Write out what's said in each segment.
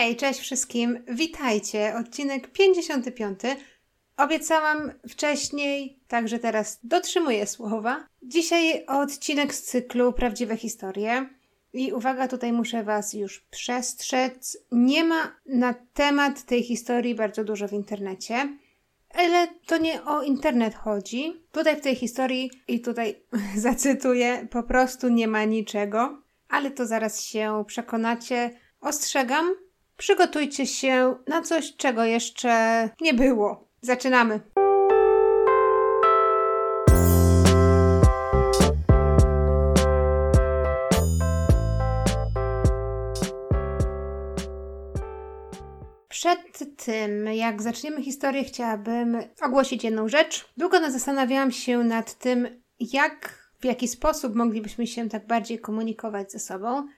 Hej, cześć wszystkim. Witajcie. Odcinek 55. Obiecałam wcześniej, także teraz dotrzymuję słowa. Dzisiaj odcinek z cyklu Prawdziwe historie. I uwaga, tutaj muszę Was już przestrzec. Nie ma na temat tej historii bardzo dużo w internecie. Ale to nie o internet chodzi. Tutaj w tej historii, i tutaj zacytuję, po prostu nie ma niczego. Ale to zaraz się przekonacie. Ostrzegam, przygotujcie się na coś, czego jeszcze nie było. Zaczynamy. Przed tym, jak zaczniemy historię, chciałabym ogłosić jedną rzecz. Długo zastanawiałam się nad tym, jak, w jaki sposób moglibyśmy się tak bardziej komunikować ze sobą.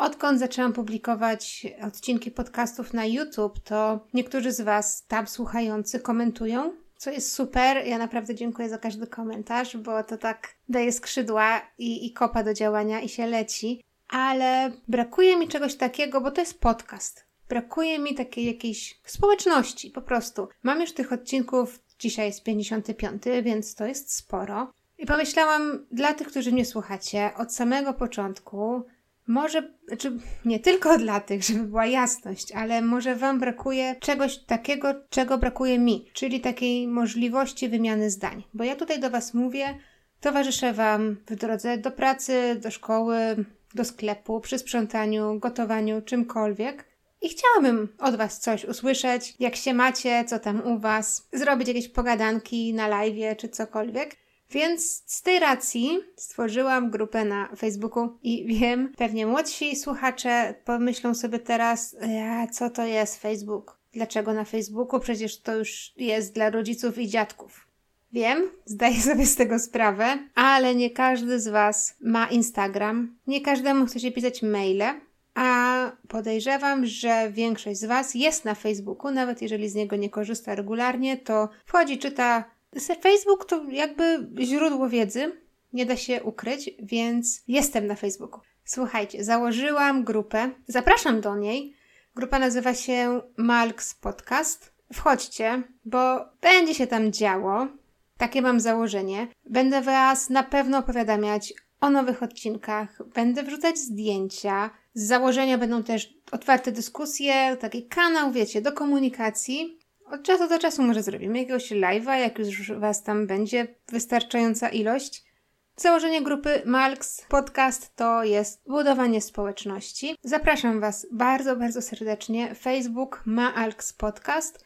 Odkąd zaczęłam publikować odcinki podcastów na YouTube, to niektórzy z Was tam słuchający komentują, co jest super. Ja naprawdę dziękuję za każdy komentarz, bo to tak daje skrzydła i, i kopa do działania i się leci. Ale brakuje mi czegoś takiego, bo to jest podcast. Brakuje mi takiej jakiejś społeczności, po prostu. Mam już tych odcinków, dzisiaj jest 55, więc to jest sporo. I pomyślałam, dla tych, którzy mnie słuchacie, od samego początku, może, znaczy nie tylko dla tych, żeby była jasność, ale może Wam brakuje czegoś takiego, czego brakuje mi, czyli takiej możliwości wymiany zdań. Bo ja tutaj do Was mówię, towarzyszę Wam w drodze do pracy, do szkoły, do sklepu, przy sprzątaniu, gotowaniu, czymkolwiek. I chciałabym od Was coś usłyszeć, jak się macie, co tam u Was, zrobić jakieś pogadanki na live czy cokolwiek. Więc z tej racji stworzyłam grupę na Facebooku i wiem, pewnie młodsi słuchacze pomyślą sobie teraz, a co to jest Facebook? Dlaczego na Facebooku? Przecież to już jest dla rodziców i dziadków. Wiem, zdaję sobie z tego sprawę, ale nie każdy z Was ma Instagram, nie każdemu chce się pisać maile, a podejrzewam, że większość z Was jest na Facebooku, nawet jeżeli z niego nie korzysta regularnie, to wchodzi, czyta Facebook to jakby źródło wiedzy, nie da się ukryć, więc jestem na Facebooku. Słuchajcie, założyłam grupę, zapraszam do niej. Grupa nazywa się Malks Podcast. Wchodźcie, bo będzie się tam działo. Takie mam założenie. Będę Was na pewno opowiadamiać o nowych odcinkach, będę wrzucać zdjęcia. Z założenia będą też otwarte dyskusje, taki kanał, wiecie, do komunikacji. Od czasu do czasu może zrobimy jakiegoś live'a, jak już Was tam będzie wystarczająca ilość. Założenie grupy Malks Podcast to jest budowanie społeczności. Zapraszam Was bardzo, bardzo serdecznie. Facebook Malks Podcast.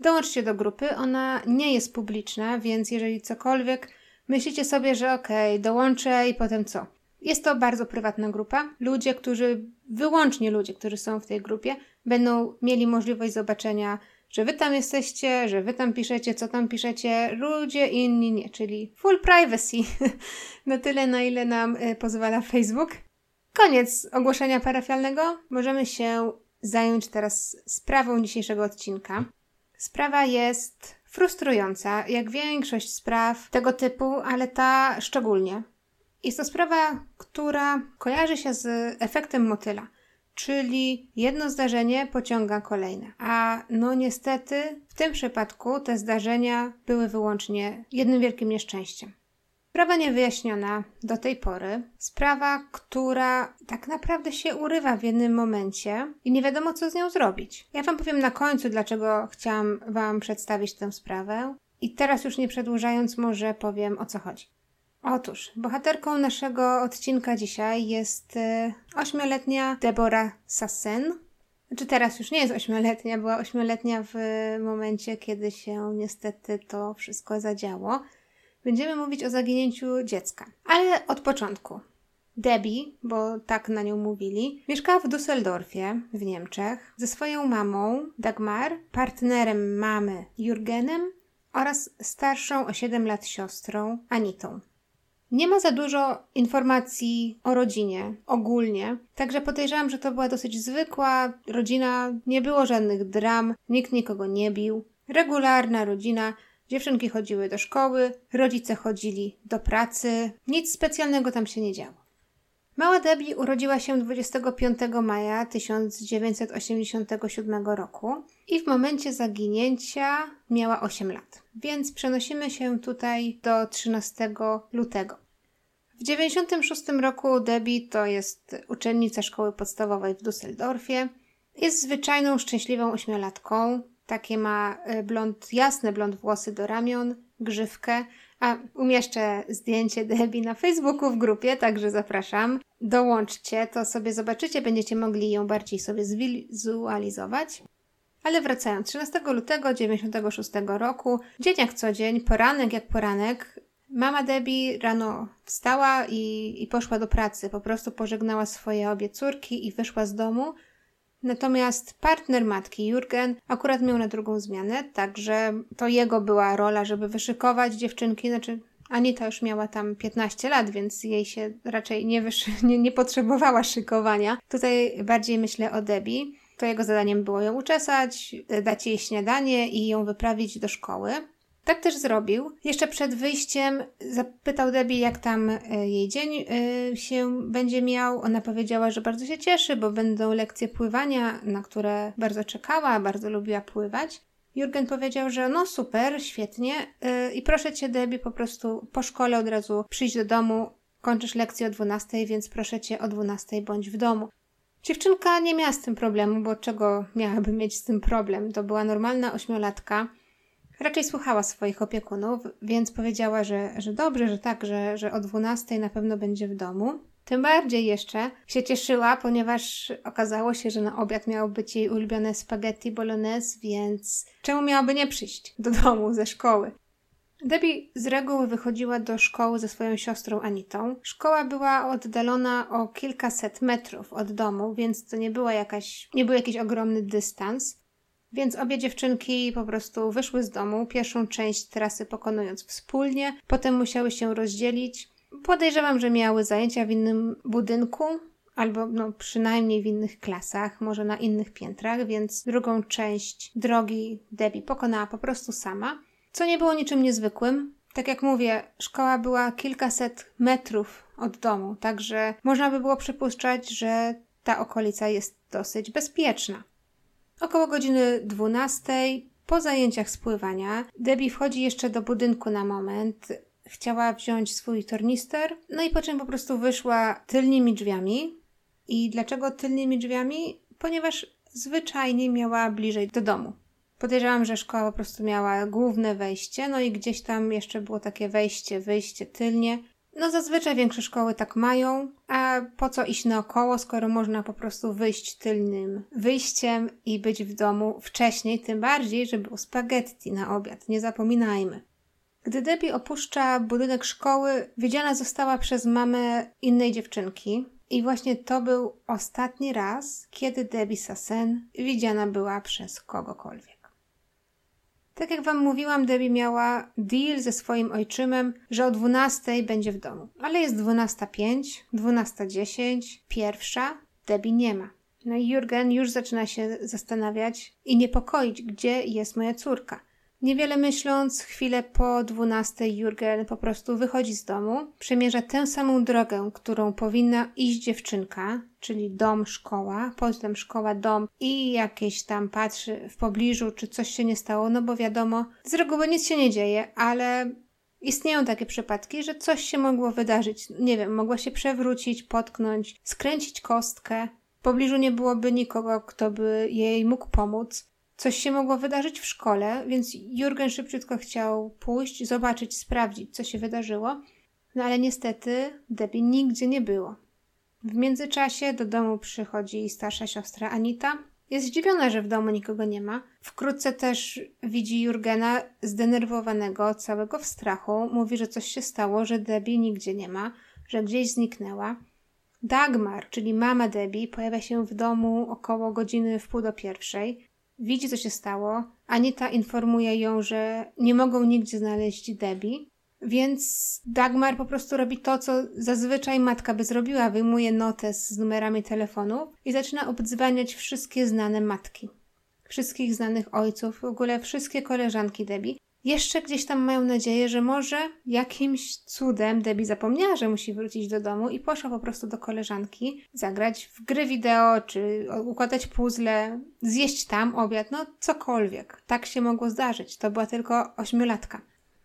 Dołączcie do grupy. Ona nie jest publiczna, więc jeżeli cokolwiek myślicie sobie, że okej, okay, dołączę i potem co? Jest to bardzo prywatna grupa. Ludzie, którzy, wyłącznie ludzie, którzy są w tej grupie, będą mieli możliwość zobaczenia że wy tam jesteście, że wy tam piszecie, co tam piszecie, ludzie inni nie, czyli full privacy na tyle, na ile nam y, pozwala Facebook. Koniec ogłoszenia parafialnego. Możemy się zająć teraz sprawą dzisiejszego odcinka. Sprawa jest frustrująca, jak większość spraw tego typu, ale ta szczególnie. Jest to sprawa, która kojarzy się z efektem motyla czyli jedno zdarzenie pociąga kolejne. A no niestety w tym przypadku te zdarzenia były wyłącznie jednym wielkim nieszczęściem. Sprawa niewyjaśniona do tej pory, sprawa, która tak naprawdę się urywa w jednym momencie i nie wiadomo, co z nią zrobić. Ja Wam powiem na końcu, dlaczego chciałam Wam przedstawić tę sprawę. I teraz już nie przedłużając, może powiem o co chodzi. Otóż, bohaterką naszego odcinka dzisiaj jest y, ośmioletnia Deborah Sassen. Znaczy teraz już nie jest ośmioletnia, była ośmioletnia w momencie, kiedy się niestety to wszystko zadziało. Będziemy mówić o zaginięciu dziecka. Ale od początku. Debbie, bo tak na nią mówili, mieszkała w Düsseldorfie w Niemczech ze swoją mamą Dagmar, partnerem mamy Jurgenem oraz starszą o 7 lat siostrą Anitą. Nie ma za dużo informacji o rodzinie ogólnie, także podejrzewam, że to była dosyć zwykła rodzina, nie było żadnych dram, nikt nikogo nie bił. Regularna rodzina, dziewczynki chodziły do szkoły, rodzice chodzili do pracy, nic specjalnego tam się nie działo. Mała Debbie urodziła się 25 maja 1987 roku i w momencie zaginięcia miała 8 lat. Więc przenosimy się tutaj do 13 lutego. W 96 roku Debbie to jest uczennica szkoły podstawowej w Düsseldorfie. Jest zwyczajną, szczęśliwą ośmiolatką. Takie ma e, blond, jasne blond włosy do ramion, grzywkę, a umieszczę zdjęcie Debbie na Facebooku w grupie, także zapraszam. Dołączcie, to sobie zobaczycie, będziecie mogli ją bardziej sobie zwizualizować. Ale wracając, 13 lutego 96 roku, dzień jak co dzień, poranek jak poranek, mama Debbie rano wstała i, i poszła do pracy. Po prostu pożegnała swoje obie córki i wyszła z domu. Natomiast partner matki, Jurgen, akurat miał na drugą zmianę, także to jego była rola, żeby wyszykować dziewczynki, znaczy Anita już miała tam 15 lat, więc jej się raczej nie, nie, nie potrzebowała szykowania. Tutaj bardziej myślę o Debbie. To jego zadaniem było ją uczesać, dać jej śniadanie i ją wyprawić do szkoły. Tak też zrobił. Jeszcze przed wyjściem zapytał Debbie, jak tam e, jej dzień e, się będzie miał. Ona powiedziała, że bardzo się cieszy, bo będą lekcje pływania, na które bardzo czekała, bardzo lubiła pływać. Jurgen powiedział, że no super, świetnie e, i proszę cię, Debbie, po prostu po szkole od razu przyjść do domu. Kończysz lekcję o 12, więc proszę cię o 12 bądź w domu. Dziewczynka nie miała z tym problemu, bo czego miałaby mieć z tym problem? To była normalna ośmiolatka Raczej słuchała swoich opiekunów, więc powiedziała, że, że dobrze, że tak, że, że o 12 na pewno będzie w domu. Tym bardziej jeszcze się cieszyła, ponieważ okazało się, że na obiad miało być jej ulubione spaghetti bolognese, więc czemu miałaby nie przyjść do domu ze szkoły? Debbie z reguły wychodziła do szkoły ze swoją siostrą Anitą. Szkoła była oddalona o kilkaset metrów od domu, więc to nie była jakaś, nie był jakiś ogromny dystans. Więc obie dziewczynki po prostu wyszły z domu, pierwszą część trasy pokonując wspólnie, potem musiały się rozdzielić. Podejrzewam, że miały zajęcia w innym budynku, albo no, przynajmniej w innych klasach, może na innych piętrach, więc drugą część drogi Debbie pokonała po prostu sama, co nie było niczym niezwykłym. Tak jak mówię, szkoła była kilkaset metrów od domu, także można by było przypuszczać, że ta okolica jest dosyć bezpieczna. Około godziny 12 po zajęciach spływania Debbie wchodzi jeszcze do budynku na moment. Chciała wziąć swój tornister, no i po czym po prostu wyszła tylnymi drzwiami. I dlaczego tylnymi drzwiami? Ponieważ zwyczajnie miała bliżej do domu. Podejrzewam, że szkoła po prostu miała główne wejście, no i gdzieś tam jeszcze było takie wejście, wyjście tylnie. No zazwyczaj większe szkoły tak mają, a po co iść naokoło, skoro można po prostu wyjść tylnym wyjściem i być w domu wcześniej, tym bardziej, że było spaghetti na obiad, nie zapominajmy. Gdy Debbie opuszcza budynek szkoły, widziana została przez mamę innej dziewczynki. I właśnie to był ostatni raz, kiedy Debbie Sassen widziana była przez kogokolwiek. Tak jak Wam mówiłam, Debbie miała deal ze swoim ojczymem, że o 12 będzie w domu. Ale jest 12.05, 12.10, pierwsza, Debbie nie ma. No i Jurgen już zaczyna się zastanawiać i niepokoić, gdzie jest moja córka. Niewiele myśląc, chwilę po dwunastej Jurgen po prostu wychodzi z domu, przemierza tę samą drogę, którą powinna iść dziewczynka, czyli dom, szkoła, potem szkoła, dom i jakieś tam patrzy w pobliżu, czy coś się nie stało, no bo wiadomo, z reguły nic się nie dzieje, ale istnieją takie przypadki, że coś się mogło wydarzyć. Nie wiem, mogła się przewrócić, potknąć, skręcić kostkę. W pobliżu nie byłoby nikogo, kto by jej mógł pomóc. Coś się mogło wydarzyć w szkole, więc Jurgen szybciutko chciał pójść, zobaczyć, sprawdzić, co się wydarzyło. No ale niestety Debbie nigdzie nie było. W międzyczasie do domu przychodzi starsza siostra Anita. Jest zdziwiona, że w domu nikogo nie ma. Wkrótce też widzi Jurgena zdenerwowanego, całego w strachu. Mówi, że coś się stało, że Debbie nigdzie nie ma, że gdzieś zniknęła. Dagmar, czyli mama Debbie, pojawia się w domu około godziny w pół do pierwszej. Widzi, co się stało. Anita informuje ją, że nie mogą nigdzie znaleźć Debbie, więc Dagmar po prostu robi to, co zazwyczaj matka by zrobiła. Wyjmuje notes z numerami telefonów i zaczyna obdzwaniać wszystkie znane matki. Wszystkich znanych ojców, w ogóle wszystkie koleżanki Debbie. Jeszcze gdzieś tam mają nadzieję, że może jakimś cudem Debbie zapomniała, że musi wrócić do domu i poszła po prostu do koleżanki zagrać w gry wideo, czy układać puzzle, zjeść tam obiad, no cokolwiek. Tak się mogło zdarzyć. To była tylko ośmiolatka.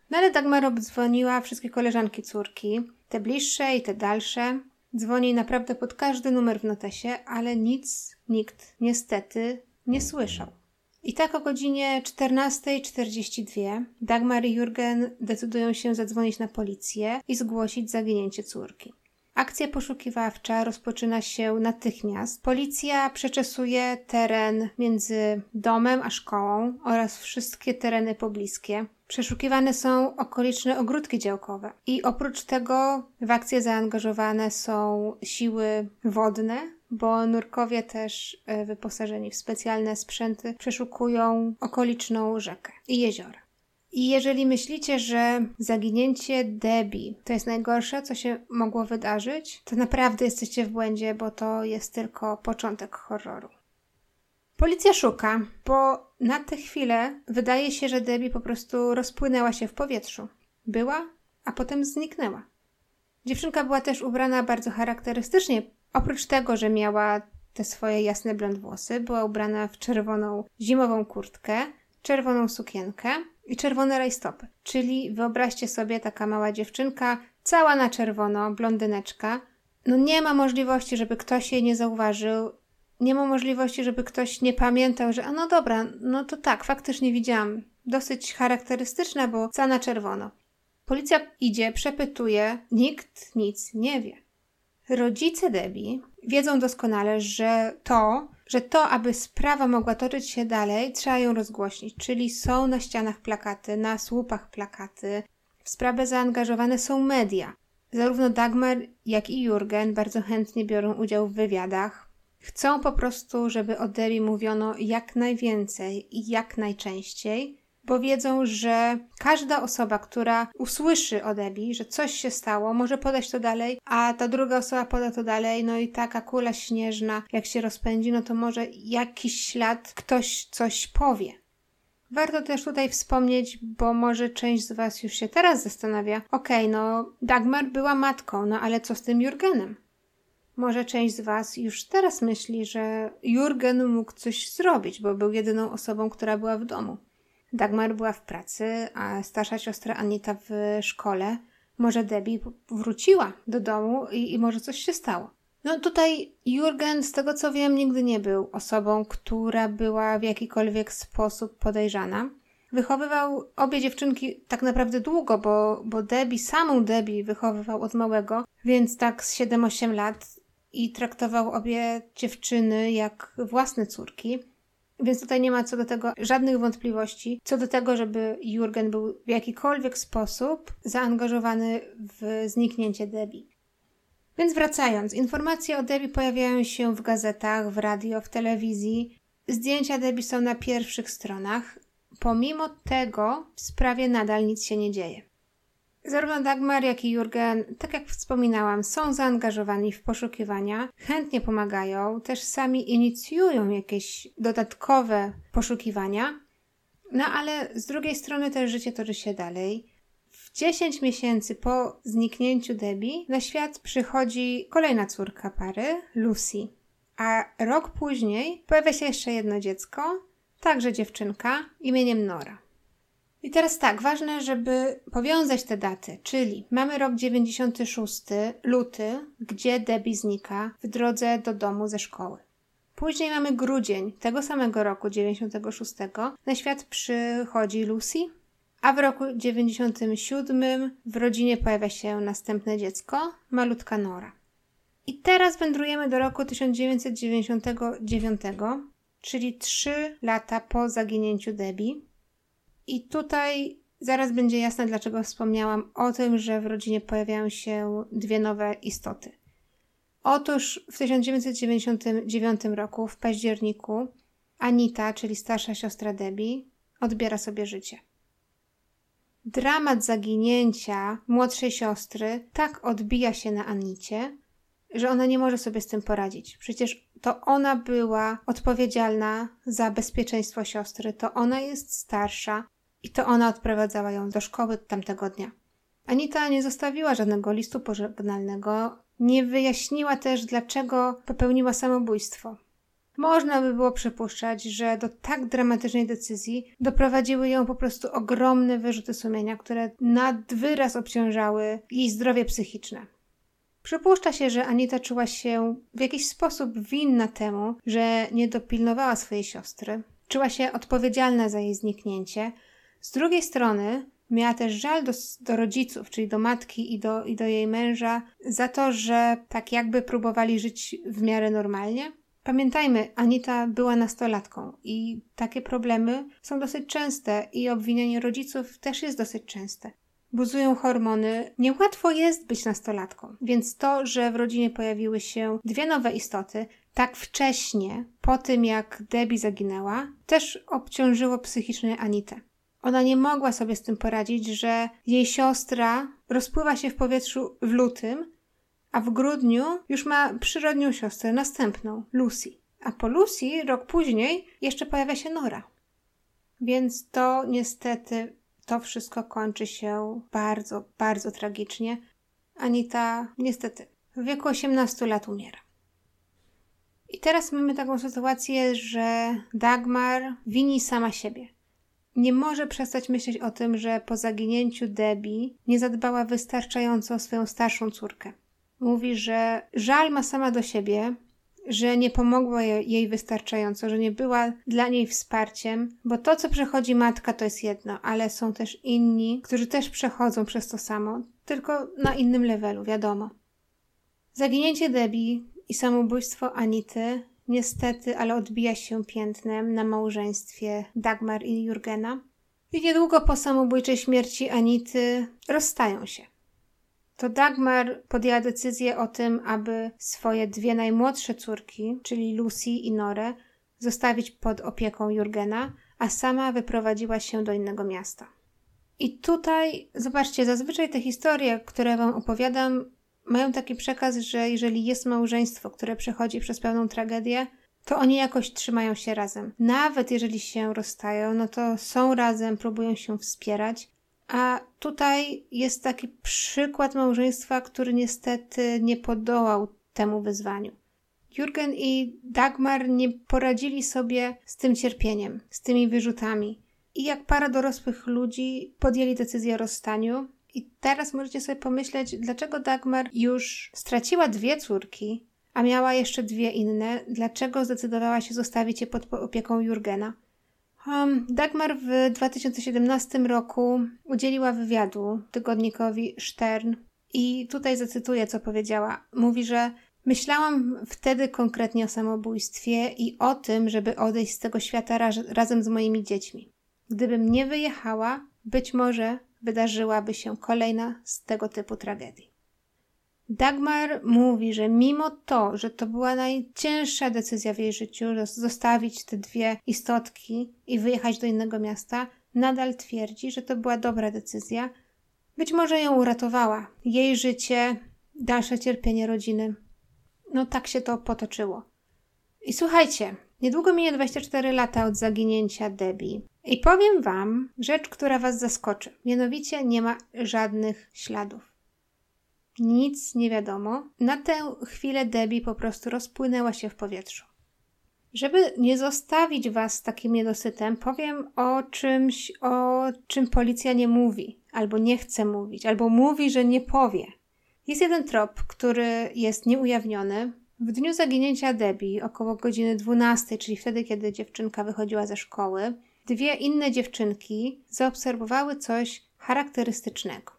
No ale Dagmar obdzwoniła wszystkie koleżanki córki, te bliższe i te dalsze. Dzwoni naprawdę pod każdy numer w notesie, ale nic nikt niestety nie słyszał. I tak o godzinie 14.42 Dagmar i Jurgen decydują się zadzwonić na policję i zgłosić zaginięcie córki. Akcja poszukiwawcza rozpoczyna się natychmiast. Policja przeczesuje teren między domem a szkołą oraz wszystkie tereny pobliskie. Przeszukiwane są okoliczne ogródki działkowe. I oprócz tego w akcję zaangażowane są siły wodne, bo nurkowie też e, wyposażeni w specjalne sprzęty przeszukują okoliczną rzekę i jeziora. I jeżeli myślicie, że zaginięcie Debbie to jest najgorsze, co się mogło wydarzyć, to naprawdę jesteście w błędzie, bo to jest tylko początek horroru. Policja szuka, bo na tę chwilę wydaje się, że Debbie po prostu rozpłynęła się w powietrzu. Była, a potem zniknęła. Dziewczynka była też ubrana bardzo charakterystycznie. Oprócz tego, że miała te swoje jasne blond włosy, była ubrana w czerwoną zimową kurtkę, czerwoną sukienkę i czerwone rajstopy. Czyli wyobraźcie sobie taka mała dziewczynka, cała na czerwono, blondyneczka. No nie ma możliwości, żeby ktoś jej nie zauważył nie ma możliwości, żeby ktoś nie pamiętał, że a no dobra, no to tak, faktycznie widziałam. Dosyć charakterystyczna, bo cała na czerwono. Policja idzie, przepytuje, nikt nic nie wie. Rodzice Debbie wiedzą doskonale, że to, że to, aby sprawa mogła toczyć się dalej, trzeba ją rozgłośnić. Czyli są na ścianach plakaty, na słupach plakaty. W sprawę zaangażowane są media. Zarówno Dagmar, jak i Jurgen bardzo chętnie biorą udział w wywiadach, Chcą po prostu, żeby o Debbie mówiono jak najwięcej i jak najczęściej, bo wiedzą, że każda osoba, która usłyszy o Debbie, że coś się stało, może podać to dalej, a ta druga osoba poda to dalej, no i taka kula śnieżna, jak się rozpędzi, no to może jakiś ślad ktoś coś powie. Warto też tutaj wspomnieć, bo może część z Was już się teraz zastanawia, okej, okay, no Dagmar była matką, no ale co z tym Jurgenem? Może część z Was już teraz myśli, że Jurgen mógł coś zrobić, bo był jedyną osobą, która była w domu. Dagmar była w pracy, a starsza siostra Anita w szkole. Może Debbie wróciła do domu i, i może coś się stało. No tutaj Jurgen, z tego co wiem, nigdy nie był osobą, która była w jakikolwiek sposób podejrzana. Wychowywał obie dziewczynki tak naprawdę długo, bo, bo Debbie, samą Debbie wychowywał od małego, więc tak z 7-8 lat i traktował obie dziewczyny jak własne córki. Więc tutaj nie ma co do tego żadnych wątpliwości, co do tego, żeby Jurgen był w jakikolwiek sposób zaangażowany w zniknięcie Debbie. Więc wracając, informacje o Debbie pojawiają się w gazetach, w radio, w telewizji. Zdjęcia Debbie są na pierwszych stronach. Pomimo tego w sprawie nadal nic się nie dzieje. Zarówno Dagmar, jak i Jurgen, tak jak wspominałam, są zaangażowani w poszukiwania, chętnie pomagają, też sami inicjują jakieś dodatkowe poszukiwania. No ale z drugiej strony też życie toczy się dalej. W 10 miesięcy po zniknięciu Debbie na świat przychodzi kolejna córka pary, Lucy. A rok później pojawia się jeszcze jedno dziecko, także dziewczynka imieniem Nora. I teraz tak, ważne, żeby powiązać te daty, czyli mamy rok 96, luty, gdzie Debbie znika w drodze do domu ze szkoły. Później mamy grudzień tego samego roku 96. Na świat przychodzi Lucy, a w roku 97 w rodzinie pojawia się następne dziecko, malutka Nora. I teraz wędrujemy do roku 1999, czyli 3 lata po zaginięciu Debbie. I tutaj zaraz będzie jasne, dlaczego wspomniałam o tym, że w rodzinie pojawiają się dwie nowe istoty. Otóż w 1999 roku, w październiku, Anita, czyli starsza siostra Debbie, odbiera sobie życie. Dramat zaginięcia młodszej siostry tak odbija się na Anicie, że ona nie może sobie z tym poradzić. Przecież to ona była odpowiedzialna za bezpieczeństwo siostry, to ona jest starsza, i to ona odprowadzała ją do szkoły tamtego dnia. Anita nie zostawiła żadnego listu pożegnalnego, nie wyjaśniła też, dlaczego popełniła samobójstwo. Można by było przypuszczać, że do tak dramatycznej decyzji doprowadziły ją po prostu ogromne wyrzuty sumienia, które nad wyraz obciążały jej zdrowie psychiczne. Przypuszcza się, że Anita czuła się w jakiś sposób winna temu, że nie dopilnowała swojej siostry. Czuła się odpowiedzialna za jej zniknięcie. Z drugiej strony miała też żal do, do rodziców, czyli do matki i do, i do jej męża, za to, że tak jakby próbowali żyć w miarę normalnie. Pamiętajmy, Anita była nastolatką i takie problemy są dosyć częste i obwinianie rodziców też jest dosyć częste. Buzują hormony, niełatwo jest być nastolatką, więc to, że w rodzinie pojawiły się dwie nowe istoty, tak wcześnie, po tym jak Debbie zaginęła, też obciążyło psychicznie Anitę. Ona nie mogła sobie z tym poradzić, że jej siostra rozpływa się w powietrzu w lutym, a w grudniu już ma przyrodnią siostrę, następną, Lucy. A po Lucy, rok później, jeszcze pojawia się Nora. Więc to niestety, to wszystko kończy się bardzo, bardzo tragicznie. Anita niestety w wieku 18 lat umiera. I teraz mamy taką sytuację, że Dagmar wini sama siebie. Nie może przestać myśleć o tym, że po zaginięciu Debbie nie zadbała wystarczająco o swoją starszą córkę. Mówi, że żal ma sama do siebie, że nie pomogła jej wystarczająco, że nie była dla niej wsparciem, bo to, co przechodzi matka, to jest jedno, ale są też inni, którzy też przechodzą przez to samo, tylko na innym levelu, wiadomo. Zaginięcie Debbie i samobójstwo Anity niestety, ale odbija się piętnem na małżeństwie Dagmar i Jurgena. I niedługo po samobójczej śmierci Anity rozstają się to Dagmar podjęła decyzję o tym, aby swoje dwie najmłodsze córki, czyli Lucy i Norę, zostawić pod opieką Jurgena, a sama wyprowadziła się do innego miasta. I tutaj, zobaczcie, zazwyczaj te historie, które Wam opowiadam, mają taki przekaz, że jeżeli jest małżeństwo, które przechodzi przez pewną tragedię, to oni jakoś trzymają się razem. Nawet jeżeli się rozstają, no to są razem, próbują się wspierać, a tutaj jest taki przykład małżeństwa, który niestety nie podołał temu wyzwaniu. Jurgen i Dagmar nie poradzili sobie z tym cierpieniem, z tymi wyrzutami. I jak para dorosłych ludzi podjęli decyzję o rozstaniu. I teraz możecie sobie pomyśleć, dlaczego Dagmar już straciła dwie córki, a miała jeszcze dwie inne, dlaczego zdecydowała się zostawić je pod opieką Jurgena. Um, Dagmar w 2017 roku udzieliła wywiadu tygodnikowi Stern i tutaj zacytuję, co powiedziała. Mówi, że myślałam wtedy konkretnie o samobójstwie i o tym, żeby odejść z tego świata raz, razem z moimi dziećmi. Gdybym nie wyjechała, być może wydarzyłaby się kolejna z tego typu tragedii. Dagmar mówi, że mimo to, że to była najcięższa decyzja w jej życiu, zostawić te dwie istotki i wyjechać do innego miasta, nadal twierdzi, że to była dobra decyzja. Być może ją uratowała. Jej życie, dalsze cierpienie rodziny. No tak się to potoczyło. I słuchajcie, niedługo minie 24 lata od zaginięcia Debbie. I powiem Wam rzecz, która Was zaskoczy. Mianowicie nie ma żadnych śladów. Nic nie wiadomo. Na tę chwilę Debbie po prostu rozpłynęła się w powietrzu. Żeby nie zostawić Was z takim niedosytem, powiem o czymś, o czym policja nie mówi, albo nie chce mówić, albo mówi, że nie powie. Jest jeden trop, który jest nieujawniony. W dniu zaginięcia Debbie, około godziny 12, czyli wtedy, kiedy dziewczynka wychodziła ze szkoły, dwie inne dziewczynki zaobserwowały coś charakterystycznego.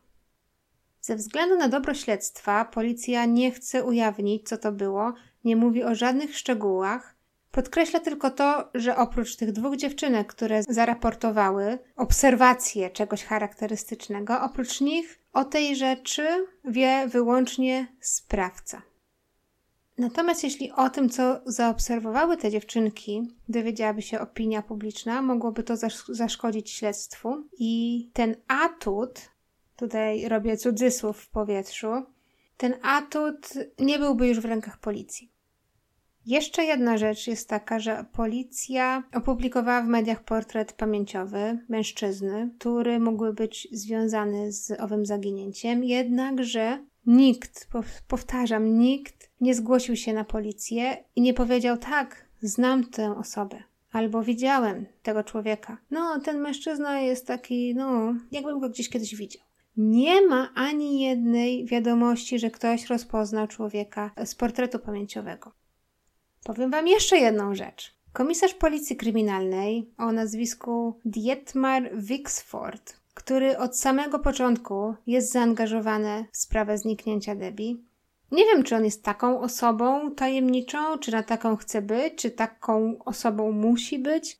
Ze względu na dobro śledztwa policja nie chce ujawnić, co to było, nie mówi o żadnych szczegółach. Podkreśla tylko to, że oprócz tych dwóch dziewczynek, które zaraportowały obserwacje czegoś charakterystycznego, oprócz nich o tej rzeczy wie wyłącznie sprawca. Natomiast jeśli o tym, co zaobserwowały te dziewczynki, dowiedziałaby się opinia publiczna, mogłoby to zaszkodzić śledztwu i ten atut tutaj robię cudzysłów w powietrzu, ten atut nie byłby już w rękach policji. Jeszcze jedna rzecz jest taka, że policja opublikowała w mediach portret pamięciowy mężczyzny, który mógłby być związany z owym zaginięciem, jednakże nikt, powtarzam, nikt nie zgłosił się na policję i nie powiedział tak, znam tę osobę. Albo widziałem tego człowieka. No, ten mężczyzna jest taki, no, jakbym go gdzieś kiedyś widział. Nie ma ani jednej wiadomości, że ktoś rozpoznał człowieka z portretu pamięciowego. Powiem Wam jeszcze jedną rzecz. Komisarz Policji Kryminalnej o nazwisku Dietmar Wixford, który od samego początku jest zaangażowany w sprawę zniknięcia Debbie. Nie wiem, czy on jest taką osobą tajemniczą, czy na taką chce być, czy taką osobą musi być.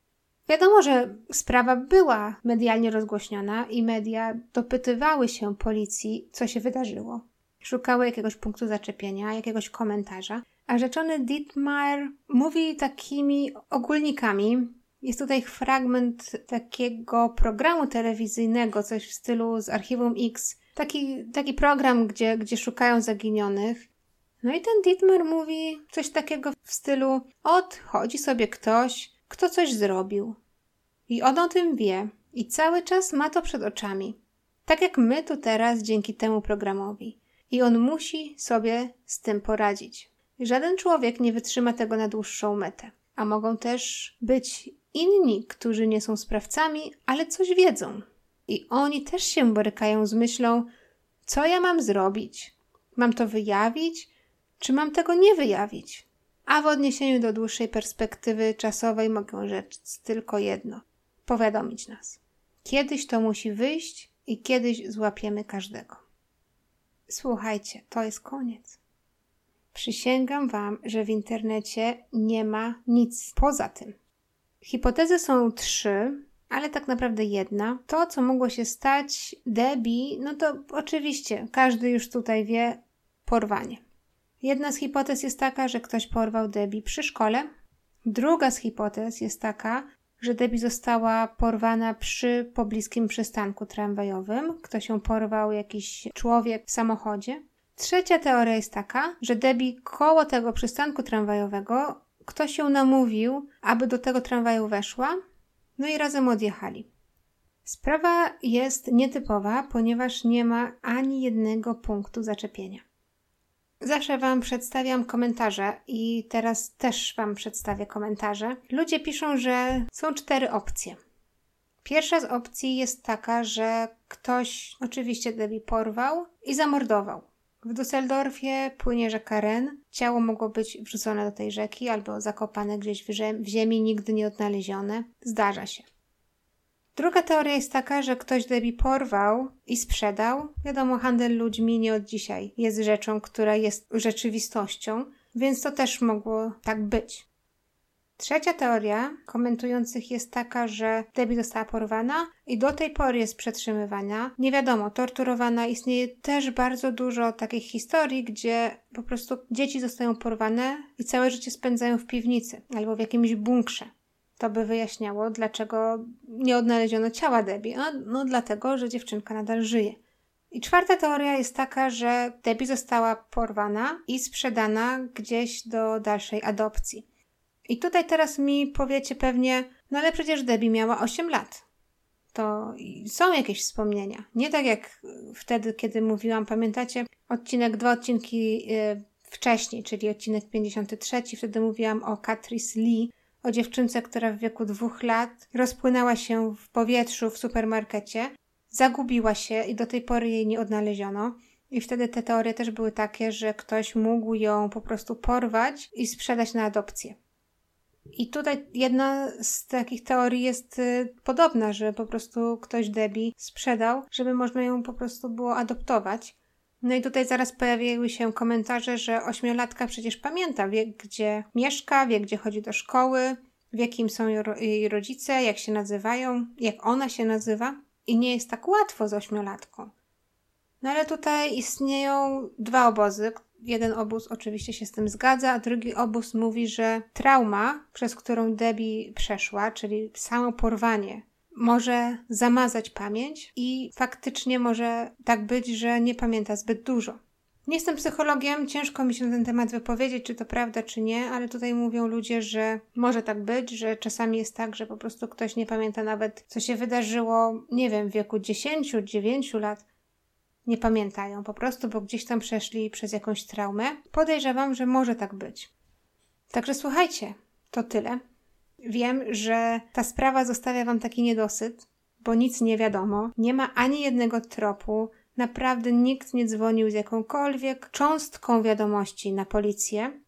Wiadomo, że sprawa była medialnie rozgłośniona i media dopytywały się policji, co się wydarzyło. Szukały jakiegoś punktu zaczepienia, jakiegoś komentarza. A rzeczony Dietmar mówi takimi ogólnikami. Jest tutaj fragment takiego programu telewizyjnego, coś w stylu z archiwum X. Taki, taki program, gdzie, gdzie szukają zaginionych. No i ten Dietmar mówi coś takiego w stylu: Odchodzi sobie ktoś, kto coś zrobił. I on o tym wie i cały czas ma to przed oczami. Tak jak my tu teraz dzięki temu programowi. I on musi sobie z tym poradzić. Żaden człowiek nie wytrzyma tego na dłuższą metę. A mogą też być inni, którzy nie są sprawcami, ale coś wiedzą. I oni też się borykają z myślą, co ja mam zrobić? Mam to wyjawić, czy mam tego nie wyjawić? A w odniesieniu do dłuższej perspektywy czasowej mogę rzec tylko jedno: powiadomić nas. Kiedyś to musi wyjść i kiedyś złapiemy każdego. Słuchajcie, to jest koniec. Przysięgam Wam, że w internecie nie ma nic poza tym. Hipotezy są trzy, ale tak naprawdę jedna. To, co mogło się stać Debbie, no to oczywiście każdy już tutaj wie porwanie. Jedna z hipotez jest taka, że ktoś porwał Debbie przy szkole. Druga z hipotez jest taka, że Debbie została porwana przy pobliskim przystanku tramwajowym. Ktoś ją porwał, jakiś człowiek w samochodzie. Trzecia teoria jest taka, że Debbie koło tego przystanku tramwajowego ktoś ją namówił, aby do tego tramwaju weszła, no i razem odjechali. Sprawa jest nietypowa, ponieważ nie ma ani jednego punktu zaczepienia. Zawsze Wam przedstawiam komentarze i teraz też Wam przedstawię komentarze. Ludzie piszą, że są cztery opcje. Pierwsza z opcji jest taka, że ktoś oczywiście Debbie porwał i zamordował. W Düsseldorfie płynie rzeka Ren. Ciało mogło być wrzucone do tej rzeki albo zakopane gdzieś w, ziemi, nigdy nie odnalezione. Zdarza się. Druga teoria jest taka, że ktoś Debbie porwał i sprzedał. Wiadomo, handel ludźmi nie od dzisiaj jest rzeczą, która jest rzeczywistością, więc to też mogło tak być. Trzecia teoria komentujących jest taka, że Debbie została porwana i do tej pory jest przetrzymywana. Nie wiadomo, torturowana. Istnieje też bardzo dużo takich historii, gdzie po prostu dzieci zostają porwane i całe życie spędzają w piwnicy albo w jakimś bunkrze. To by wyjaśniało, dlaczego nie odnaleziono ciała Debbie. No, no dlatego, że dziewczynka nadal żyje. I czwarta teoria jest taka, że Debbie została porwana i sprzedana gdzieś do dalszej adopcji. I tutaj teraz mi powiecie pewnie, no ale przecież Debbie miała 8 lat. To są jakieś wspomnienia. Nie tak jak wtedy, kiedy mówiłam, pamiętacie odcinek, dwa odcinki yy, wcześniej, czyli odcinek 53. Wtedy mówiłam o Catrice Lee, o dziewczynce, która w wieku dwóch lat rozpłynęła się w powietrzu w supermarkecie, zagubiła się i do tej pory jej nie odnaleziono. I wtedy te teorie też były takie, że ktoś mógł ją po prostu porwać i sprzedać na adopcję. I tutaj jedna z takich teorii jest y, podobna, że po prostu ktoś Debbie sprzedał, żeby można ją po prostu było adoptować. No i tutaj zaraz pojawiły się komentarze, że ośmiolatka przecież pamięta, wie gdzie mieszka, wie gdzie chodzi do szkoły, wie kim są jej rodzice, jak się nazywają, jak ona się nazywa. I nie jest tak łatwo z ośmiolatką. No ale tutaj istnieją dwa obozy, Jeden obóz oczywiście się z tym zgadza, a drugi obóz mówi, że trauma, przez którą Debbie przeszła, czyli samo porwanie, może zamazać pamięć i faktycznie może tak być, że nie pamięta zbyt dużo. Nie jestem psychologiem, ciężko mi się na ten temat wypowiedzieć, czy to prawda, czy nie, ale tutaj mówią ludzie, że może tak być, że czasami jest tak, że po prostu ktoś nie pamięta nawet, co się wydarzyło, nie wiem, w wieku 10, 9 lat. Nie pamiętają po prostu, bo gdzieś tam przeszli przez jakąś traumę. Podejrzewam, że może tak być. Także słuchajcie, to tyle. Wiem, że ta sprawa zostawia Wam taki niedosyt, bo nic nie wiadomo. Nie ma ani jednego tropu, Naprawdę nikt nie dzwonił z jakąkolwiek cząstką wiadomości na policję.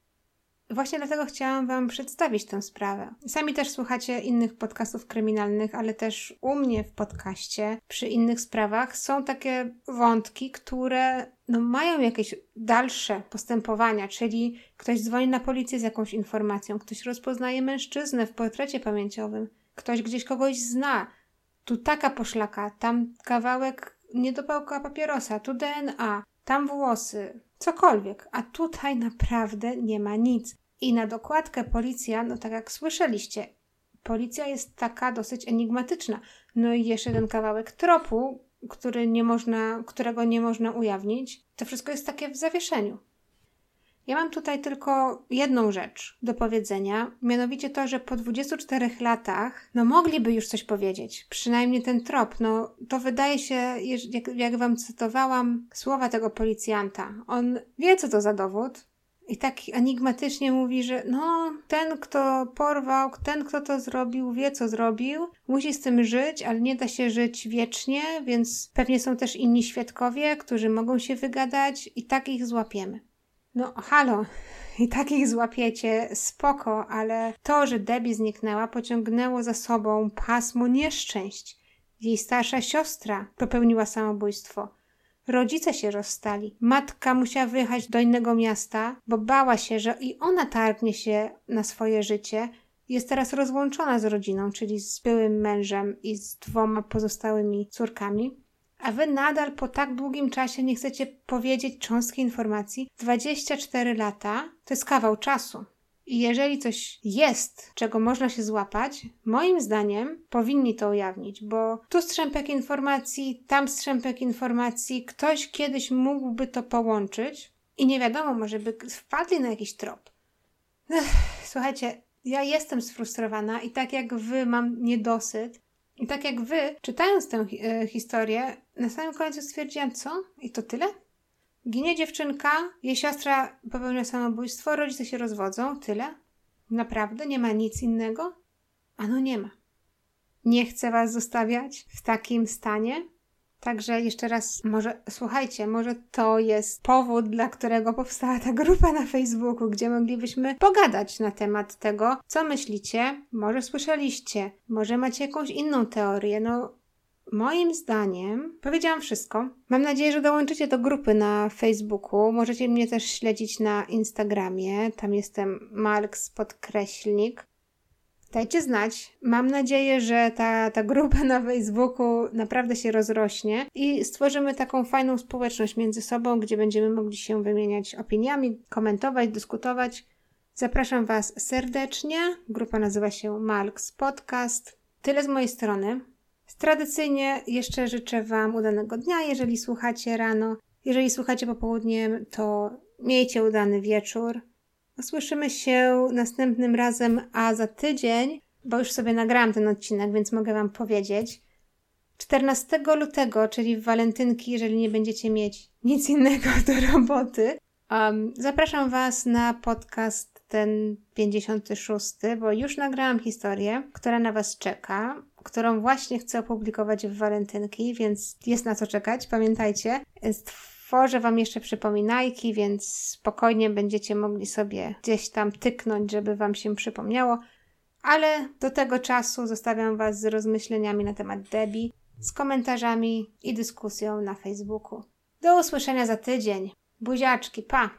Właśnie dlatego chciałam Wam przedstawić tę sprawę. Sami też słuchacie innych podcastów kryminalnych, ale też u mnie w podcaście przy innych sprawach są takie wątki, które no, mają jakieś dalsze postępowania, czyli ktoś dzwoni na policję z jakąś informacją, ktoś rozpoznaje mężczyznę w portrecie pamięciowym, ktoś gdzieś kogoś zna. Tu taka poszlaka, tam kawałek niedopałka papierosa, tu DNA, tam włosy, cokolwiek, a tutaj naprawdę nie ma nic. I na dokładkę policja, no tak jak słyszeliście, policja jest taka dosyć enigmatyczna. No i jeszcze ten kawałek tropu, który nie można, którego nie można ujawnić, to wszystko jest takie w zawieszeniu. Ja mam tutaj tylko jedną rzecz do powiedzenia, mianowicie to, że po 24 latach, no mogliby już coś powiedzieć, przynajmniej ten trop, no to wydaje się, jak, jak wam cytowałam słowa tego policjanta, on wie co to za dowód, i tak enigmatycznie mówi, że no, ten, kto porwał, ten, kto to zrobił, wie, co zrobił, musi z tym żyć, ale nie da się żyć wiecznie, więc pewnie są też inni świadkowie, którzy mogą się wygadać i tak ich złapiemy. No, halo, i takich złapiecie, spoko, ale to, że Debbie zniknęła, pociągnęło za sobą pasmo nieszczęść. Jej starsza siostra popełniła samobójstwo. Rodzice się rozstali. Matka musiała wyjechać do innego miasta, bo bała się, że i ona targnie się na swoje życie. Jest teraz rozłączona z rodziną, czyli z byłym mężem i z dwoma pozostałymi córkami a wy nadal po tak długim czasie nie chcecie powiedzieć cząstki informacji. 24 lata to jest kawał czasu. I jeżeli coś jest, czego można się złapać, moim zdaniem powinni to ujawnić, bo tu strzępek informacji, tam strzępek informacji, ktoś kiedyś mógłby to połączyć i nie wiadomo, może by wpadli na jakiś trop. Ech, słuchajcie, ja jestem sfrustrowana i tak jak wy mam niedosyt, i tak jak wy, czytając tę e, historię, na samym końcu stwierdziłam, co? I to tyle? Ginie dziewczynka, jej siostra popełnia samobójstwo, rodzice się rozwodzą, tyle? Naprawdę nie ma nic innego? Ano nie ma. Nie chcę was zostawiać w takim stanie, Także jeszcze raz, może słuchajcie, może to jest powód, dla którego powstała ta grupa na Facebooku, gdzie moglibyśmy pogadać na temat tego, co myślicie, może słyszeliście, może macie jakąś inną teorię. No, moim zdaniem powiedziałam wszystko. Mam nadzieję, że dołączycie do grupy na Facebooku. Możecie mnie też śledzić na Instagramie. Tam jestem Malks podkreślnik. Dajcie znać. Mam nadzieję, że ta, ta grupa na Facebooku naprawdę się rozrośnie i stworzymy taką fajną społeczność między sobą, gdzie będziemy mogli się wymieniać opiniami, komentować, dyskutować. Zapraszam Was serdecznie. Grupa nazywa się Malks Podcast. Tyle z mojej strony. Tradycyjnie jeszcze życzę Wam udanego dnia, jeżeli słuchacie rano. Jeżeli słuchacie popołudniem, to miejcie udany wieczór. Słyszymy się następnym razem, a za tydzień, bo już sobie nagrałam ten odcinek, więc mogę Wam powiedzieć. 14 lutego, czyli w walentynki, jeżeli nie będziecie mieć nic innego do roboty, um, zapraszam Was na podcast ten 56, bo już nagrałam historię, która na Was czeka, którą właśnie chcę opublikować w walentynki, więc jest na co czekać, pamiętajcie. Stworzę Wam jeszcze przypominajki, więc spokojnie będziecie mogli sobie gdzieś tam tyknąć, żeby Wam się przypomniało. Ale do tego czasu zostawiam Was z rozmyśleniami na temat Debbie, z komentarzami i dyskusją na Facebooku. Do usłyszenia za tydzień. Buziaczki, pa!